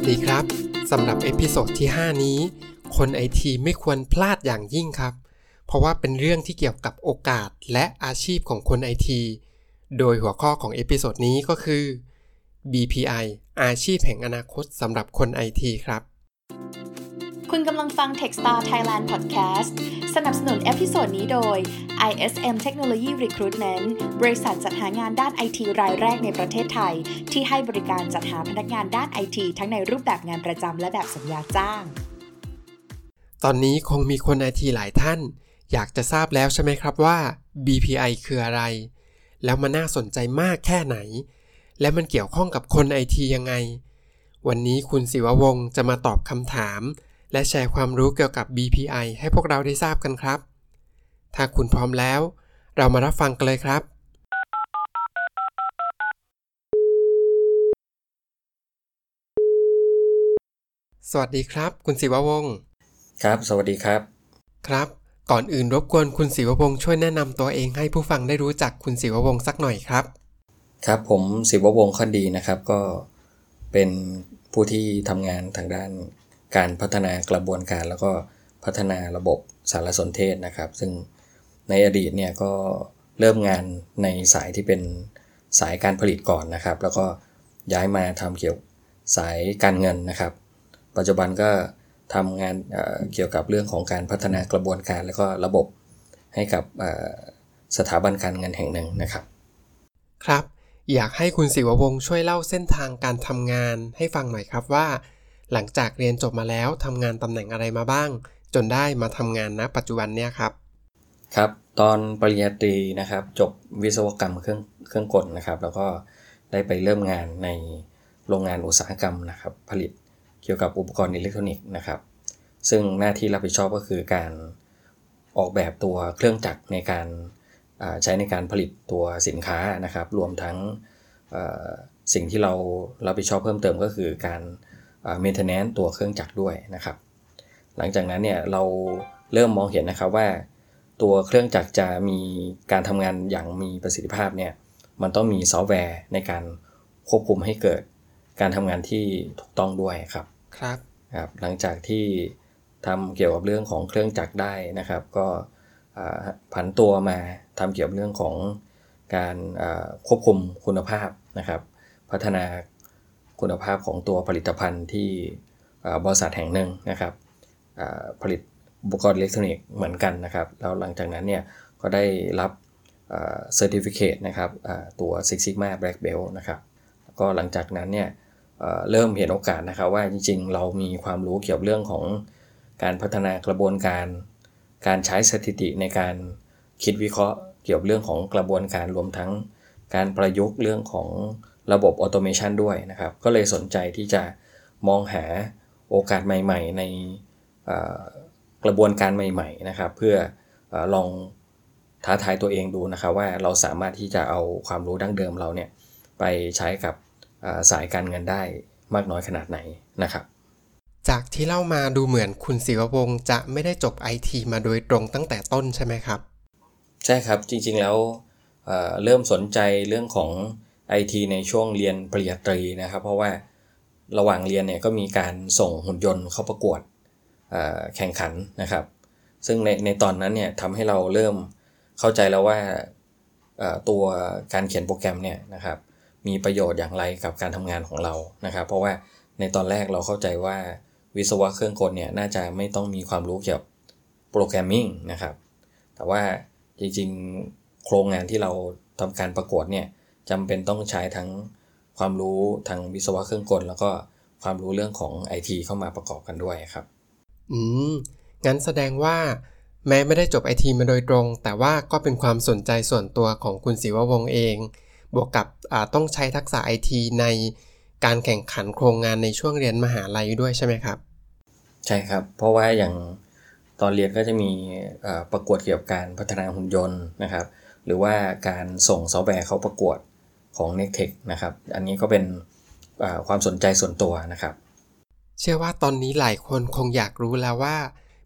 สดีครับสำหรับ episode ที่ 5 นี้ คนไอทีไม่ควรพลาดอย่างยิ่งครับ เพราะว่าเป็นเรื่องที่เกี่ยวกับโอกาสและอาชีพของคนไอทีโดยหัวข้อของ episode นี้ก็คือ BPI อาชีพแห่งอนาคตสำหรับคนไอทีครับ คุณกำลังฟัง Techstar Thailand Podcast สนับสนุน episode นี้โดย ISM Technology Recruitment บริษัทจัดหางานด้านไอทีรายแรกในประเทศไทย ที่ให้บริการจัดหาพนักงานด้านไอทีทั้งในรูปแบบงานประจำและแบบสัญญาจ้าง ตอนนี้คงมีคนไอทีหลายท่าน อยากจะทราบแล้วใช่ไหมครับว่า BPI คืออะไร แล้วมันน่าสนใจมากแค่ไหน และมันเกี่ยวข้องกับคนไอทียังไง วันนี้คุณศิววงศ์จะมาตอบคำถาม และแชร์ความรู้เกี่ยวกับ BPI ให้พวกเราได้ทราบกันครับ ถ้าคุณพร้อมแล้ว เรามารับฟังกันเลยครับ สวัสดีครับ คุณศิววงศ์ครับ สวัสดีครับ ครับ ก่อนอื่นรบกวนคุณศิววงศ์ช่วยแนะนำตัวเองให้ผู้ฟังได้รู้จักคุณศิววงศ์สักหน่อยครับ ครับผมศิววงศ์ข้อดีนะครับก็เป็นผู้ที่ทำงานทางด้าน การพัฒนากระบวนการแล้วก็พัฒนาระบบสารสนเทศนะครับ ซึ่งในอดีตเนี่ยก็เริ่มงานในสายที่เป็นสายการผลิตก่อนนะครับ แล้วก็ย้ายมาทำเกี่ยวสายการเงินนะครับ ปัจจุบันก็ทำงานเเกี่ยวกับเรื่องของการพัฒนากระบวนการแล้วก็ระบบให้กับสถาบันการเงินแห่งหนึ่งนะครับ ครับ อยากให้คุณศิววงศ์ช่วยเล่าเส้นทางการทำงานให้ฟังหน่อยครับว่า หลังจากเรียนจบมาแล้วทำงานตำแหน่งอะไรมาบ้าง จนได้มาทำงานณปัจจุบันเนี่ยครับ ครับตอนปริญญาตรีนะครับจบวิศวกรรมเครื่องเครื่องกลนะครับ แล้วก็ได้ไปเริ่มงานในโรงงานอุตสาหกรรมนะครับ ผลิตเกี่ยวกับอุปกรณ์อิเล็กทรอนิกส์นะครับ ซึ่งหน้าที่รับผิดชอบก็คือการออกแบบตัวเครื่องจักรในการใช้ในการผลิตตัวสินค้านะครับ รวมทั้งสิ่งที่เรารับผิดชอบเพิ่มเติมก็คือการ เมนเทนแนนตัวเครื่องจักรด้วยนะครับ หลังจากนั้นเนี่ยเราเริ่มมองเห็นนะครับว่า ตัวเครื่องจักรจะมีการทำงานอย่างมีประสิทธิภาพเนี่ยมันต้องมีซอฟต์แวร์ในการควบคุมให้เกิดการทำงานที่ถูกต้องด้วยครับครับครับหลังจากที่ทำเกี่ยวกับเรื่องของเครื่องจักรได้นะครับ ก็อ่าผันตัวมาทำเกี่ยวกับเรื่องของการอ่าควบคุมคุณภาพนะครับ พัฒนา คุณภาพของตัวผลิตภัณฑ์ที่บริษัทแห่งหนึ่งนะครับผลิตอุปกรณ์อิเล็กทรอนิกส์เหมือนกันนะครับ แล้วหลังจากนั้นเนี่ยก็ได้รับเซอร์ติฟิเคตนะครับตัว Six Sigma Black Belt นะครับก็หลังจากนั้นเนี่ยเเริ่มเห็นโอกาสนะครับว่าจริงๆ เรามีความรู้เกี่ยวกับเรื่องของการพัฒนากระบวนการ การใช้สถิติในการคิดวิเคราะห์ เกี่ยวกับเรื่องของกระบวนการรวมทั้งการประยุกต์เรื่องของ ระบบ automation ด้วยนะครับ ก็เลยสนใจที่จะมองหาโอกาสใหม่ ๆ ในเอ่อกระบวนการใหม่ ๆ นะครับ เพื่อเออลองท้าทายตัวเองดูนะครับ ว่าเราสามารถที่จะเอาความรู้ดั้งเดิมเราเนี่ยไปใช้กับอ่าสายการเงินได้มากน้อยขนาดไหนนะครับ จากที่เล่ามาดูเหมือนคุณศิววงศ์จะไม่ได้จบไอทีมาโดยตรงตั้งแต่ต้นใช่ไหมครับ ใช่ครับจริงๆแล้วเอ่อเริ่มสนใจเรื่องของ IT ในช่วงเรียนปริญญาตรีนะครับ เพราะว่าระหว่างเรียนเนี่ยก็มีการส่งหุ่นยนต์เข้าประกวดแข่งขันนะครับ ซึ่งในในตอนนั้นเนี่ยทำให้เราเริ่มเข้าใจแล้วว่าตัวการเขียนโปรแกรมเนี่ยนะครับมีประโยชน์อย่างไรกับการทำงานของเรานะครับ เพราะว่าในตอนแรกเราเข้าใจว่าวิศวะเครื่องกลเนี่ยน่าจะไม่ต้องมีความรู้เกี่ยวกับโปรแกรมมิ่งนะครับ แต่ว่าจริงๆ โครงงานที่เราทำการประกวดเนี่ย จำเป็นต้องใช้ทั้งความรู้ทางวิศวะเครื่องกล แล้วก็ความรู้เรื่องของ IT เข้ามาประกอบกันด้วยครับ อืม งั้นแสดงว่า แม้ไม่ได้จบไอทีมาโดยตรง แต่ว่าก็เป็นความสนใจส่วนตัวของคุณศิววงศ์เอง บวกกับอ่าต้องใช้ทักษะไอทีในการแข่งขันโครงงานในช่วงเรียนมหาลัยด้วยใช่ไหมครับ ใช่ครับ เพราะว่าอย่างตอนเรียนก็จะมีเอ่อประกวดเกี่ยวกับการพัฒนาหุ่นยนต์นะครับ หรือว่าการส่งซอฟต์แวร์เข้าประกวด ของ n e c t e c h นะครับ อันนี้ก็เป็นเอ่อความสนใจส่วนตัวนะครับ เชื่อว่าตอนนี้หลายคนคงอยากรู้แล้วว่า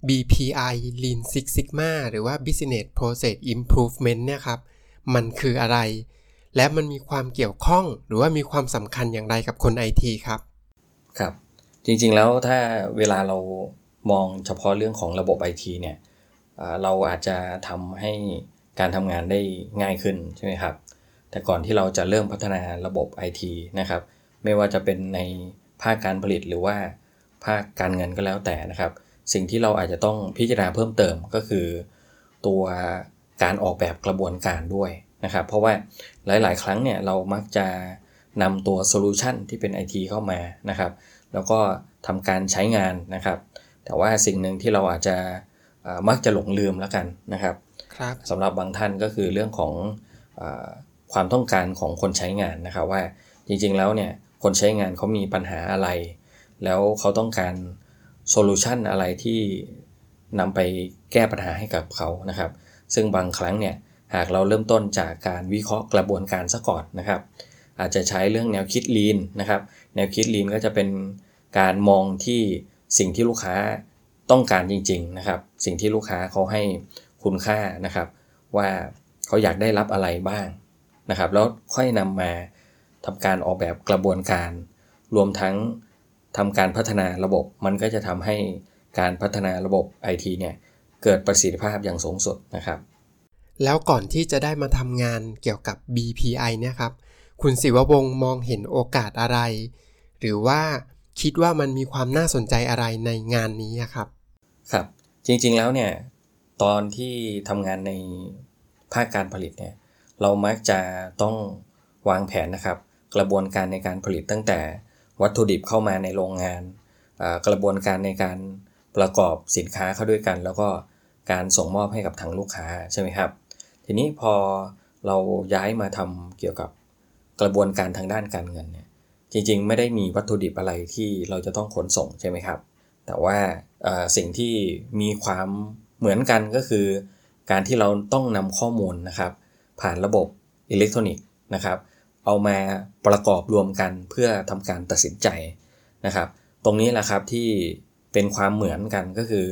BPI Lean Six Sigma หรือว่า Business Process Improvement เนี่ยครับ มันคืออะไร และมันมีความเกี่ยวข้องหรือว่ามีความสำคัญอย่างไรกับคนไอทีครับ ครับ จริงๆแล้วถ้าเวลาเรามองเฉพาะเรื่องของระบบไอทีเนี่ยเราอาจจะทำให้การทำงานได้ง่ายขึ้นใช่ไหมครับ แต่ก่อนที่เราจะเริ่มพัฒนาระบบไอทีนะครับ ไม่ว่าจะเป็นในภาคการผลิตหรือว่าภาคการเงินก็แล้วแต่นะครับ สิ่งที่เราอาจจะต้องพิจารณาเพิ่มเติมก็คือ ตัวการออกแบบกระบวนการด้วยนะครับ เพราะว่าหลาย ๆ ครั้งเนี่ยเรามักจะนำตัวโซลูชันที่เป็น IT เข้ามานะครับ แล้วก็ทำการใช้งานนะครับ แต่ว่าสิ่งหนึ่งที่เราอาจจะมักจะหลงลืมแล้วกันนะครับรบสำหรับบางท่านก็คือเรื่องของอ ความต้องการของคนใช้งานนะครับว่าจริงๆแล้วเนี่ยคนใช้งานเขามีปัญหาอะไร แล้วเขาต้องการโซลูชันอะไรที่นำไปแก้ปัญหาให้กับเขานะครับ ซึ่งบางครั้งเนี่ยหากเราเริ่มต้นจากการวิเคราะห์กระบวนการซะก่อนนะครับ อาจจะใช้เรื่องแนวคิดลีนนะครับ แนวคิดลีนก็จะเป็นการมองที่สิ่งที่ลูกค้าต้องการจริง ๆนะครับ สิ่งที่ลูกค้าเขาให้คุณค่านะครับ ว่าเขาอยากได้รับอะไรบ้าง นะครับ แล้วค่อยนำมาทำการออกแบบกระบวนการ รวมทั้งทำการพัฒนาระบบ มันก็จะทำให้การพัฒนาระบบ IT เนี่ยเกิดประสิทธิภาพอย่างสูงสุดนะครับ แล้วก่อนที่จะได้มาทำงานเกี่ยวกับ BPI เนี่ยครับ คุณศิววงศ์มองเห็นโอกาสอะไร หรือว่าคิดว่ามันมีความน่าสนใจอะไรในงานนี้ครับ ครับจริงๆแล้วเนี่ยตอนที่ทำงานในภาคการผลิตเนี่ย เรามักจะต้องวางแผนนะครับ กระบวนการในการผลิตตั้งแต่วัตถุดิบเข้ามาในโรงงาน กระบวนการในการประกอบสินค้าเข้าด้วยกัน แล้วก็การส่งมอบให้กับทางลูกค้าใช่ไหมครับ ทีนี้พอเราย้ายมาทำเกี่ยวกับกระบวนการทางด้านการเงินเนี่ยจริงๆ ไม่ได้มีวัตถุดิบอะไรที่เราจะต้องขนส่งใช่ไหมครับ แต่ว่าสิ่งที่มีความเหมือนกันก็คือ การที่เราต้องนำข้อมูลนะครับ ผ่านระบบอิเล็กทรอนิกส์นะครับ เอามาประกอบรวมกันเพื่อทำการตัดสินใจนะครับ ตรงนี้แหละครับที่เป็นความเหมือนกันก็คือ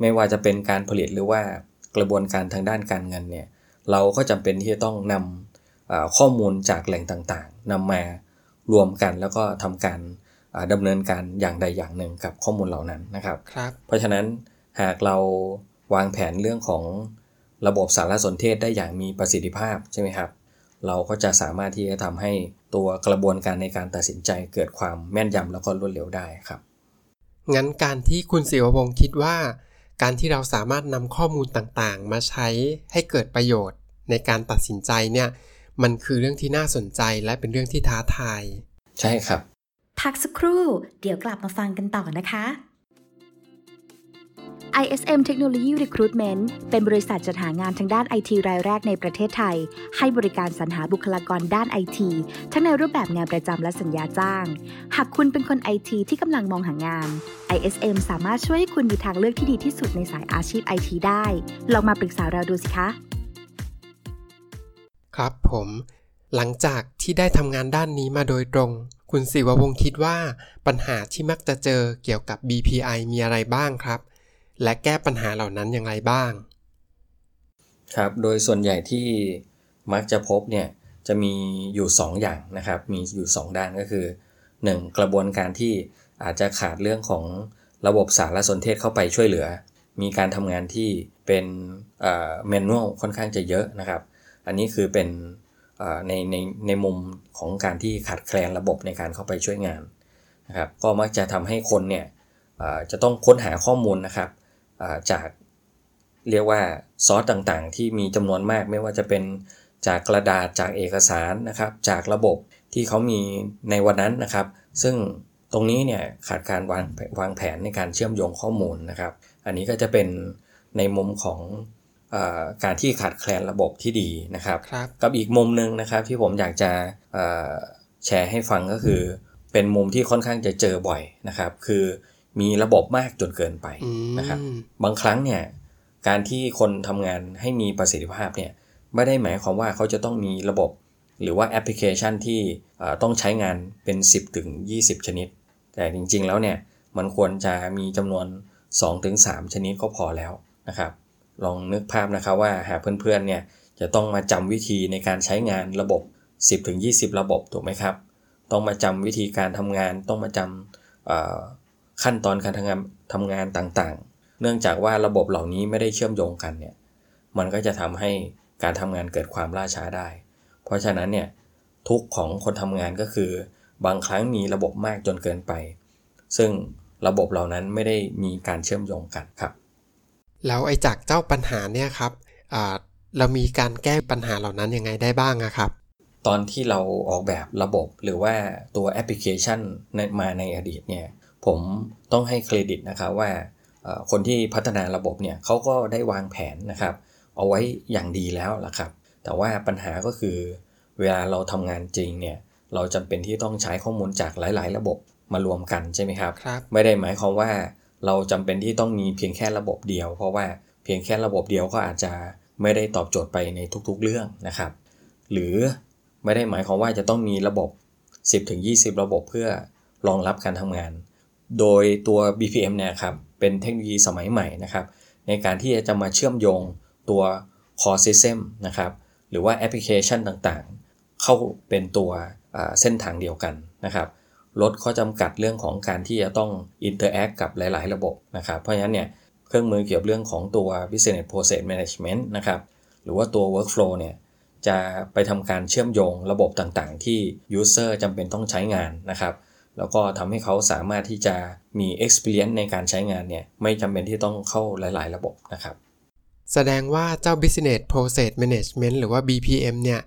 ไม่ว่าจะเป็นการผลิตหรือว่ากระบวนการทางด้านการเงินเนี่ยเราก็จำเป็นที่จะต้องนำข้อมูลจากแหล่งต่างๆนำมารวมกันแล้วก็ทำการดำเนินการอย่างใดอย่างหนึ่งกับข้อมูลเหล่านั้นนะครับรบเพราะฉะนั้นหากเราวางแผนเรื่องของ ระบบสารสนเทศได้อย่างมีประสิทธิภาพใช่ไหมครับ เราก็จะสามารถที่จะทำให้ตัวกระบวนการในการตัดสินใจเกิดความแม่นยำแล้วก็รวดเร็วได้ครับ งั้นการที่คุณศิววงศ์คิดว่า การที่เราสามารถนำข้อมูลต่างๆ มาใช้ให้เกิดประโยชน์ ในการตัดสินใจเนี่ยมันคือเรื่องที่น่าสนใจและเป็นเรื่องที่ท้าทาย ใช่ครับ พักสักครู่ เดี๋ยวกลับมาฟังกันต่อนะคะ ISM Technology Recruitment เป็นบริษัทจัดหางานทางด้านไอทีรายแรกในประเทศไทย ให้บริการสรรหาบุคลากรด้านไอทีทั้งในรูปแบบงานประจำและสัญญาจ้าง หากคุณเป็นคนไอทีที่กำลังมองหางาน ISM สามารถช่วยให้คุณมีทางเลือกที่ดีที่สุดในสายอาชีพไอทีได้ ลองมาปรึกษาเราดูสิคะ ครับผม หลังจากที่ได้ทำงานด้านนี้มาโดยตรง คุณศิววงศ์คิดว่าปัญหาที่มักจะเจอเกี่ยวกับ BPI มีอะไรบ้างครับ และแก้ปัญหาเหล่านั้นอย่างไรบ้าง ครับ โดยส่วนใหญ่ที่มักจะพบเนี่ยจะมีอยู่ 2 อย่างนะครับ มีอยู่ 2 ด้านก็คือ 1. กระบวนการที่อาจจะขาดเรื่องของระบบสารสนเทศเข้าไปช่วยเหลือ มีการทำงานที่เป็นเมนนวลค่อนข้างจะเยอะนะครับ อันนี้คือเป็นในในในมุมของการที่ขาดแคลนระบบในการเข้าไปช่วยงานนะครับ ก็มักจะทำให้คนเนี่ยจะต้องค้นหาข้อมูลนะครับ จากเรียกว่าซอสต่างๆ ที่มีจำนวนมากไม่ว่าจะเป็นจากกระดาษจากเอกสารนะครับ จากระบบที่เขามีในวันนั้นนะครับ ซึ่งตรงนี้เนี่ยขาดการวางวางแผนในการเชื่อมโยงข้อมูลนะครับ อันนี้ก็จะเป็นในมุมของการที่ขาดแคลนระบบที่ดีนะครับรบกับอีกมุมหนึ่งนะครับที่ผมอยากจะแชร์ให้ฟังก็คือ เป็นมุมที่ค่อนข้างจะเจอบ่อยนะครับ คือ มีระบบมากจนเกินไปนะครับ บางครั้งเนี่ยการที่คนทำงานให้มีประสิทธิภาพเนี่ยไม่ได้หมายความว่าเขาจะต้องมีระบบ หรือว่าแอปพลิเคชันที่ต้องใช้งานเป็น 10 ถึง 20 ชนิด แต่จริงๆแล้วเนี่ยมันควรจะมีจำนวน 2-3ชนิดก็พอแล้วนะครับ ลองนึกภาพนะครับว่าหากเพื่อนๆเนี่ยจะต้องมาจำวิธีในการใช้งานระบบ 10-20 ระบบถูกไหมครับ ต้องมาจำวิธีการทำงาน ต้องมาจ ขั้นตอนการทำงานทำงานต่างๆ เนื่องจากว่าระบบเหล่านี้ไม่ได้เชื่อมโยงกันเนี่ย มันก็จะทำให้การทำงานเกิดความล่าช้าได้ เพราะฉะนั้นเนี่ยทุกของคนทำงานก็คือบางครั้งมีระบบมากจนเกินไป ซึ่งระบบเหล่านั้นไม่ได้มีการเชื่อมโยงกันครับ แล้วไอ้จากเจ้าปัญหาเนี่ยครับเรามีการแก้ปัญหาเหล่านั้นยังไงได้บ้างครับ ตอนที่เราออกแบบระบบหรือว่าตัวแอปพลิเคชันมาในอดีตเนี่ย ผมต้องให้เครดิตนะครับว่าคนที่พัฒนาระบบเนี่ยเขาก็ได้วางแผนนะครับ เอาไว้อย่างดีแล้วล่ะครับ แต่ว่าปัญหาก็คือเวลาเราทำงานจริงเนี่ยเราจำเป็นที่ต้องใช้ข้อมูลจากหลาย ๆ ระบบมารวมกันใช่ไหมครับรบไม่ได้หมายความว่าเราจำเป็นที่ต้องมีเพียงแค่ระบบเดียว เพราะว่าเพียงแค่ระบบเดียวก็อาจจะไม่ได้ตอบโจทย์ไปในทุกๆเรื่องนะครับ หรือไม่ได้หมายความว่าจะต้องมีระบบ 10-20 ระบบเพื่อรองรับการทำงาน โดยตัว BPM เนี่ยครับเป็นเทคโนโลยีสมัยใหม่นะครับในการที่จะมาเชื่อมโยงตัว Core System นะครับหรือว่าแอปพลิเคชันต่างๆ เข้าเป็นตัวเส้นทางเดียวกันนะครับลดข้อจำกัดเรื่องของการที่จะต้อง interact กับหลาย ๆ ระบบนะครับเพราะฉะนั้นเนี่ยเครื่องมือเกี่ยวกับเรื่องของตัว business process management นะครับหรือว่าตัว workflow เนี่ยจะไปทำการเชื่อมโยงระบบต่างๆ ที่ user จำเป็นต้องใช้งานนะครับ แล้วก็ทำให้เขาสามารถที่จะมี experience ในการใช้งานเนี่ย ไม่จำเป็นที่ต้องเข้าหลาย ๆ ระบบนะครับ แสดงว่าเจ้า business process management หรือว่า BPM เนี่ย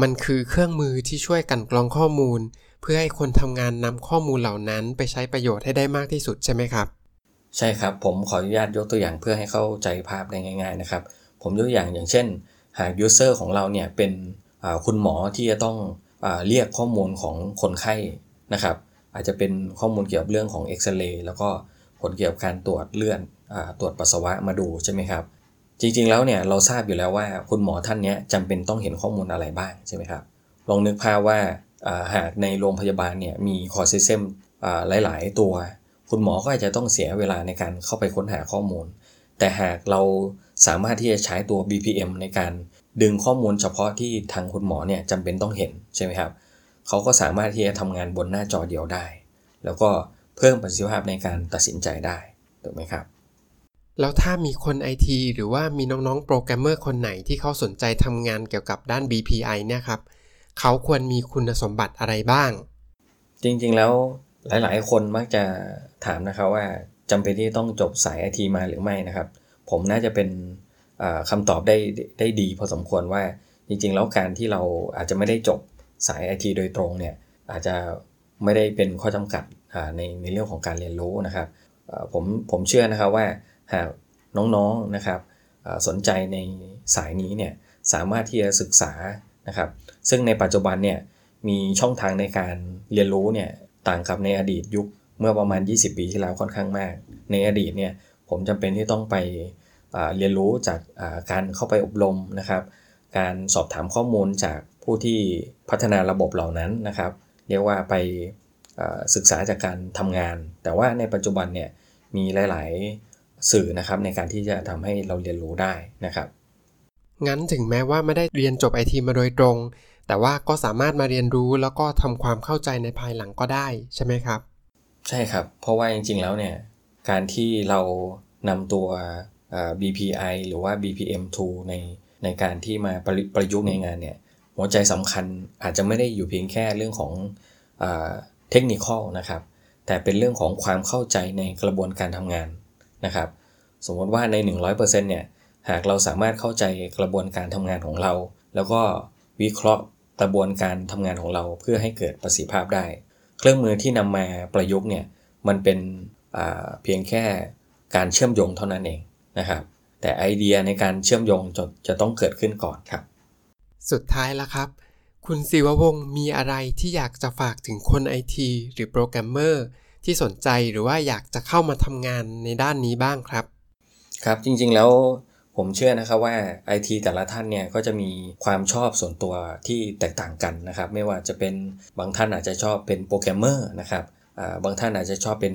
มันคือเครื่องมือที่ช่วยกันกรองข้อมูล เพื่อให้คนทำงานนำข้อมูลเหล่านั้นไปใช้ประโยชน์ให้ได้มากที่สุดใช่ไหมครับ ใช่ครับ ผมขออนุญาตยกตัวอย่างเพื่อให้เข้าใจภาพได้ง่าย ๆ นะครับ ผมยกตัวอย่างอย่างเช่น หาก user ของเราเนี่ยเป็นคุณหมอที่จะต้องอเรียกข้อมูลของคนไข้นะครับ อาจจะเป็นข้อมูลเกี่ยวกับเรื่องของเอ็กซเรย์แล้วก็ผลเกี่ยวกับการตรวจเลือดตรวจปัสสาวะมาดูใช่ไหมครับ จริงๆแล้วเนี่ยเราทราบอยู่แล้วว่าคุณหมอท่านนี้จำเป็นต้องเห็นข้อมูลอะไรบ้างใช่ไหมครับลองนึกภาพว่าหากในโรงพยาบาลเนี่ยมี Core Systemหลาย ๆ ตัว คุณหมอก็อาจจะต้องเสียเวลาในการเข้าไปค้นหาข้อมูล แต่หากเราสามารถที่จะใช้ตัว BPM ในการดึงข้อมูลเฉพาะที่ทางคุณหมอเนี่ยจำเป็นต้องเห็นใช่ไหมครับ เขาก็สามารถที่จะทำงานบนหน้าจอเดียวได้ แล้วก็เพิ่มประสิทธิภาพในการตัดสินใจได้ถูกไหมครับ แล้วถ้ามีคนไอทีหรือว่ามีน้องๆโปรแกรมเมอร์คนไหนที่เขาสนใจทำงานเกี่ยวกับด้าน BPI เนี่ยครับเขาควรมีคุณสมบัติอะไรบ้าง จริงๆแล้วหลายๆ คนมักจะถามนะครับว่าจำเป็นที่ต้องจบสายไอทีมาหรือไม่นะครับ ผมน่าจะเป็นคำตอบได้ได้ดีพอสมควรว่าจริงๆ แล้วการที่เราอาจจะไม่ได้จบ สายไอทีโดยตรงเนี่ยอาจจะไม่ได้เป็นข้อจำกัดในในเรื่องของการเรียนรู้นะครับผมผมเชื่อนะครับว่าหากน้องๆนะครับสนใจในสายนี้เนี่ยสามารถที่จะศึกษานะครับ ซึ่งในปัจจุบันเนี่ยมีช่องทางในการเรียนรู้เนี่ยต่างกับในอดีตยุคเมื่อประมาณ 20 ปีที่แล้วค่อนข้างมาก ในอดีตเนี่ยผมจำเป็นที่ต้องไปเรียนรู้จากการเข้าไปอบรมนะครับ การสอบถามข้อมูลจาก ผู้ที่พัฒนาระบบเหล่านั้นนะครับ เรียกว่าไปศึกษาจากการทำงาน แต่ว่าในปัจจุบันเนี่ยมีหลาย ๆ สื่อนะครับในการที่จะทำให้เราเรียนรู้ได้นะครับ งั้นถึงแม้ว่าไม่ได้เรียนจบไอทีมาโดยตรง แต่ว่าก็สามารถมาเรียนรู้แล้วก็ทำความเข้าใจในภายหลังก็ได้ใช่ไหมครับ ใช่ครับ เพราะว่าจริง ๆ แล้วเนี่ยการที่เรานำตัว BPI หรือว่า BPM2 ในในการที่มาประประยุกต์ในงานเนี่ย หัวใจสำคัญอาจจะไม่ได้อยู่เพียงแค่เรื่องของเทคนิคนะครับ แต่เป็นเรื่องของความเข้าใจในกระบวนการทำงานนะครับ สมมติว่าใน 100%เนี่ย หากเราสามารถเข้าใจกระบวนการทำงานของเรา แล้วก็วิเคราะห์กระบวนการทำงานของเราเพื่อให้เกิดประสิทธิภาพได้ เครื่องมือที่นำมาประยุกต์เนี่ย มันเป็นเพียงแค่การเชื่อมโยงเท่านั้นเองนะครับ แต่ไอเดียในการเชื่อมโยงจะจะต้องเกิดขึ้นก่อนครับ สุดท้ายละครับ คุณศิววงศ์มีอะไรที่อยากจะฝากถึงคนไอทีหรือโปรแกรมเมอร์ที่สนใจหรือว่าอยากจะเข้ามาทำงานในด้านนี้บ้างครับ ครับจริงๆแล้วผมเชื่อนะครับว่า IT แต่ละท่านเนี่ยก็จะมีความชอบส่วนตัวที่แตกต่างกันนะครับ ไม่ว่าจะเป็นบางท่านอาจจะชอบเป็นโปรแกรมเมอร์นะครับบางท่านอาจจะชอบเป็น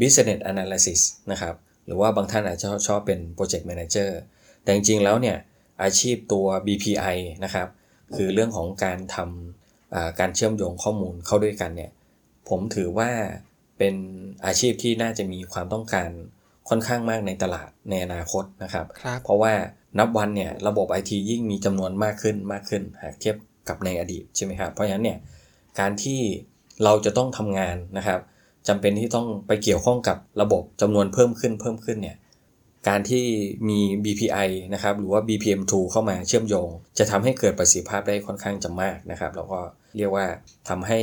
business analysis นะครับหรือว่าบางท่านอาจจะชอบเป็น Project Manager แต่จริงๆแล้วเนี่ย อาชีพตัว BPI นะครับ คือเรื่องของการทำการเชื่อมโยงข้อมูลเข้าด้วยกันเนี่ย ผมถือว่าเป็นอาชีพที่น่าจะมีความต้องการค่อนข้างมากในตลาดในอนาคตนะครับครับเพราะว่านับวันเนี่ยระบบไอทียิ่งมีจำนวนมากขึ้นมากขึ้น หากเทียบกับในอดีตใช่ไหมครับ เพราะฉะนั้นเนี่ยการที่เราจะต้องทำงานนะครับจำเป็นที่ต้องไปเกี่ยวข้องกับระบบจำนวนเพิ่มขึ้นเพิ่มขึ้นเนี่ย การที่มี BPI นะครับหรือว่า BPM2 เข้ามาเชื่อมโยง จะทำให้เกิดประสิทธิภาพได้ค่อนข้างจะมากนะครับแล้วก็เรียกว่าทำให้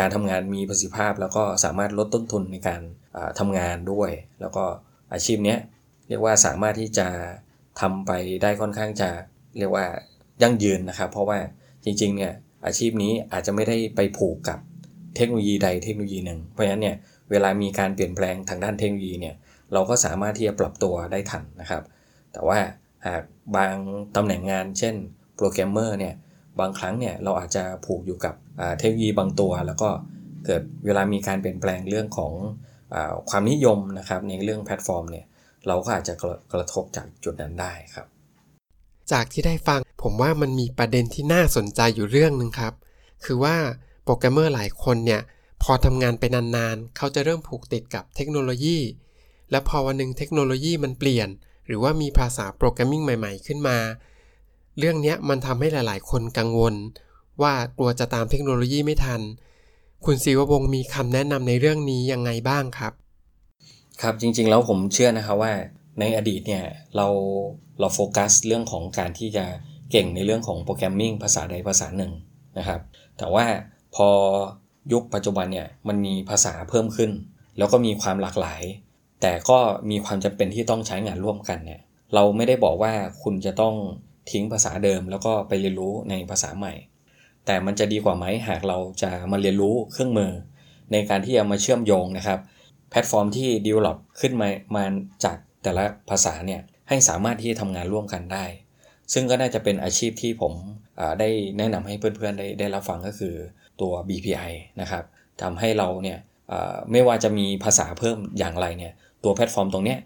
การทำงานมีประสิทธิภาพ แล้วก็สามารถลดต้นทุนในการอ่าทำงานด้วย แล้วก็อาชีพนี้เรียกว่าสามารถที่จะทำไปได้ค่อนข้างจะเรียกว่ายั่งยืนนะครับ เพราะว่าจริงๆเนี่ยอาชีพนี้อาจจะไม่ได้ไปผูกกับเทคโนโลยีใดเทคโนโลยีหนึ่ง เพราะฉะนั้นเนี่ยเวลามีการเปลี่ยนแปลงทางด้านเทคโนโลยีเนี่ย เราก็สามารถที่จะปรับตัวได้ทันนะครับ แต่ว่าหากบางตำแหน่งงาน เช่นโปรแกรมเมอร์เนี่ยบางครั้งเนี่ยเราอาจจะผูกอยู่กับเทคโนโลยีบางตัว แล้วก็เกิดเวลามีการเปลี่ยนแปลงเรื่องของอความนิยมนะครับในเรื่องแพลตฟอร์มเนี่ยเราก็อาจจะกระกระทบจากจุดนั้นได้ครับ จากที่ได้ฟังผมว่ามันมีประเด็นที่น่าสนใจอยู่เรื่องหนึ่งครับ คือว่าโปรแกรมเมอร์หลายคนเนี่ยพอทำงานไปนานๆ เขาจะเริ่มผูกติดกับเทคโนโลยี และพอวันหนึ่งเทคโนโลยีมันเปลี่ยน หรือว่ามีภาษา programming ใหม่ ๆ ขึ้นมา เรื่องนี้มันทำให้หลาย ๆ คนกังวล ว่ากลัวจะตามเทคโนโลยีไม่ทัน คุณศิววงศ์มีคำแนะนำในเรื่องนี้ยังไงบ้างครับ ครับจริงๆแล้วผมเชื่อนะครับว่าในอดีตเนี่ยเราเราโฟกัสเรื่องของการที่จะเก่งในเรื่องของ programming ภาษาใดภาษาหนึ่งนะครับแต่ว่าพอยุคปัจจุบันเนี่ยมันมีภาษาเพิ่มขึ้น แล้วก็มีความหลากหลาย แต่ก็มีความจำเป็นที่ต้องใช้งานร่วมกันเนี่ยเราไม่ได้บอกว่าคุณจะต้องทิ้งภาษาเดิม แล้วก็ไปเรียนรู้ในภาษาใหม่ แต่มันจะดีกว่าไหมหากเราจะมาเรียนรู้เครื่องมือ ในการที่จะมาเชื่อมโยงนะครับ แพลตฟอร์มที่ develop ขึ้นมามาจากแต่ละภาษาเนี่ยให้สามารถที่จะทำงานร่วมกันได้ ซึ่งก็น่าจะเป็นอาชีพที่ผมได้แนะนำให้เพื่อนๆได้ได้รับฟังก็คือตัว BPI นะครับทำให้เราเนี่ยไม่ว่าจะมีภาษาเพิ่มอย่างไรเนี่ย ตัวแพลตฟอร์มตรงนี้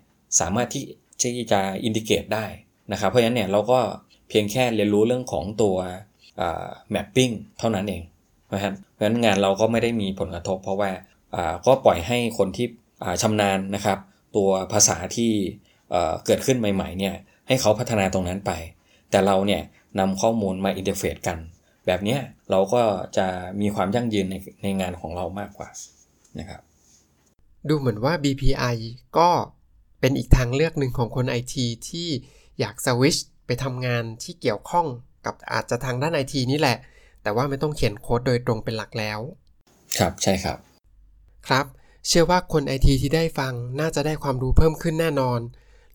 สามารถที่ที่จะ integrate ได้นะครับ เพราะฉะนั้นเนี่ยเราก็เพียงแค่เรียนรู้เรื่องของตัวอ่า mapping เท่านั้นเองนะครับเพราะฉะนั้นงานเราก็ไม่ได้มีผลกระทบ เพราะว่าก็ปล่อยให้คนที่อ่าชำนาญนะครับ ตัวภาษาที่เกิดขึ้นใหม่ๆเนี่ยให้เขาพัฒนาตรงนั้นไป แต่เราเนี่ยนำข้อมูลมา interface กัน แบบนี้เราก็จะมีความยั่งยืนในในงานของเรามากกว่านะครับ ดูเหมือนว่า BPI ก็เป็นอีกทางเลือกหนึ่งของคน IT ที่อยากสวิชไปทำงานที่เกี่ยวข้องกับอาจจะทางด้าน IT นี่แหละ แต่ว่าไม่ต้องเขียนโค้ดโดยตรงเป็นหลักแล้ว ครับใช่ครับ ครับ เชื่อว่าคน IT ที่ได้ฟังน่าจะได้ความรู้เพิ่มขึ้นแน่นอน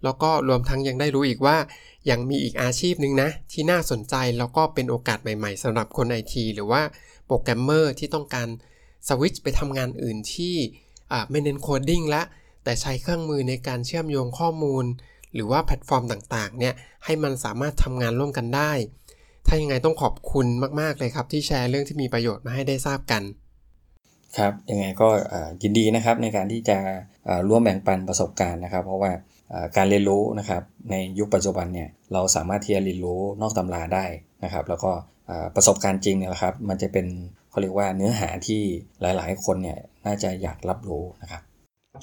แล้วก็รวมทั้งยังได้รู้อีกว่ายังมีอีกอาชีพหนึ่งนะ ที่น่าสนใจแล้วก็เป็นโอกาสใหม่ๆสำหรับคน IT หรือว่าโปรแกรมเมอร์ที่ต้องการสวิตช์ไปทำงานอื่นที่อ่า ไม่เน้น coding ละ แต่ใช้เครื่องมือในการเชื่อมโยงข้อมูล หรือว่าแพลตฟอร์มต่างๆเนี่ยให้มันสามารถทำงานร่วมกันได้ ถ้ายังไงต้องขอบคุณมากๆเลยครับ ที่แชร์เรื่องที่มีประโยชน์มาให้ได้ทราบกันครับยังไงก็ยินดีนะครับในการที่จะร่วมแบ่งปันประสบการณ์นะครับ เพราะว่าการเรียนรู้นะครับในยุคปัจจุบันเนี่ยเราสามารถที่จะเรียนรู้นอกตำราได้นะครับ แล้วก็ประสบการณ์จริงเนี่ยนะครับ มันจะเป็น เขาเรียกว่าเนื้อหาที่หลายๆ คนเนี่ยน่าจะอยากรับรู้นะครับ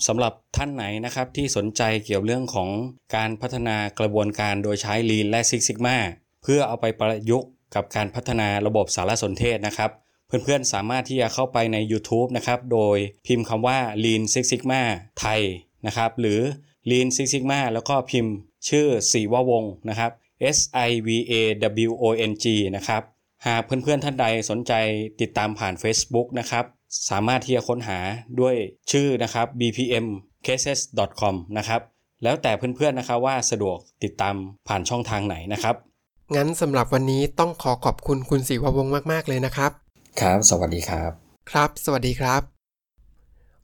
สำหรับท่านไหนนะครับที่สนใจเกี่ยวเรื่องของการพัฒนากระบวนการโดยใช้ Lean และ Six Sigma เพื่อเอาไปประยุกต์กับการพัฒนาระบบสารสนเทศนะครับ เพื่อนๆ สามารถที่จะเข้าไปใน YouTube นะครับ โดยพิมพ์คำว่า Lean Six Sigma ไทยนะครับ หรือ Lean Six Sigma แล้วก็พิมพ์ชื่อสีววงนะครับ S I V A W O N G นะครับ หากเพื่อนๆท่านใดสนใจติดตามผ่าน Facebook นะครับ สามารถที่จะค้นหาด้วยชื่อนะครับ bpm cases com นะครับ แล้วแต่เพื่อนๆนะครับว่าสะดวกติดตามผ่านช่องทางไหนนะครับ งั้นสำหรับวันนี้ต้องขอขอบคุณคุณศิววงศ์มากๆเลยนะครับ ครับ สวัสดีครับ ครับ สวัสดีครับ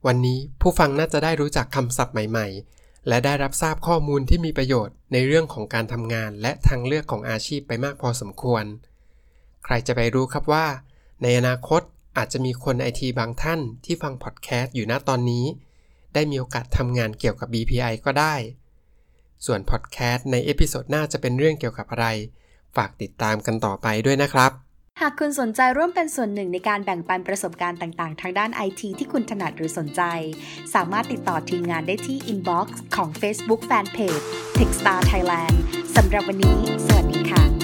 วันนี้ผู้ฟังน่าจะได้รู้จักคำศัพท์ใหม่ ๆ และได้รับทราบข้อมูลที่มีประโยชน์ในเรื่องของการทำงานและทางเลือกของอาชีพไปมากพอสมควร ใครจะไปรู้ครับว่า ในอนาคตอาจจะมีคนไอทีบางท่านที่ฟังพอดแคสต์อยู่ณตอนนี้ ได้มีโอกาสทำงานเกี่ยวกับ BPI ก็ได้ ส่วนพอดแคสต์ใน episode หน้าจะเป็นเรื่องเกี่ยวกับอะไร ฝากติดตามกันต่อไปด้วยนะครับ หากคุณสนใจร่วมเป็นส่วนหนึ่งในการแบ่งปันประสบการณ์ต่างๆ ทางด้านไอทีที่คุณถนัดหรือสนใจ สามารถติดต่อทีมงานได้ที่ inbox ของ Facebook Fanpage Techstar Thailand สำหรับวันนี้ สวัสดีค่ะ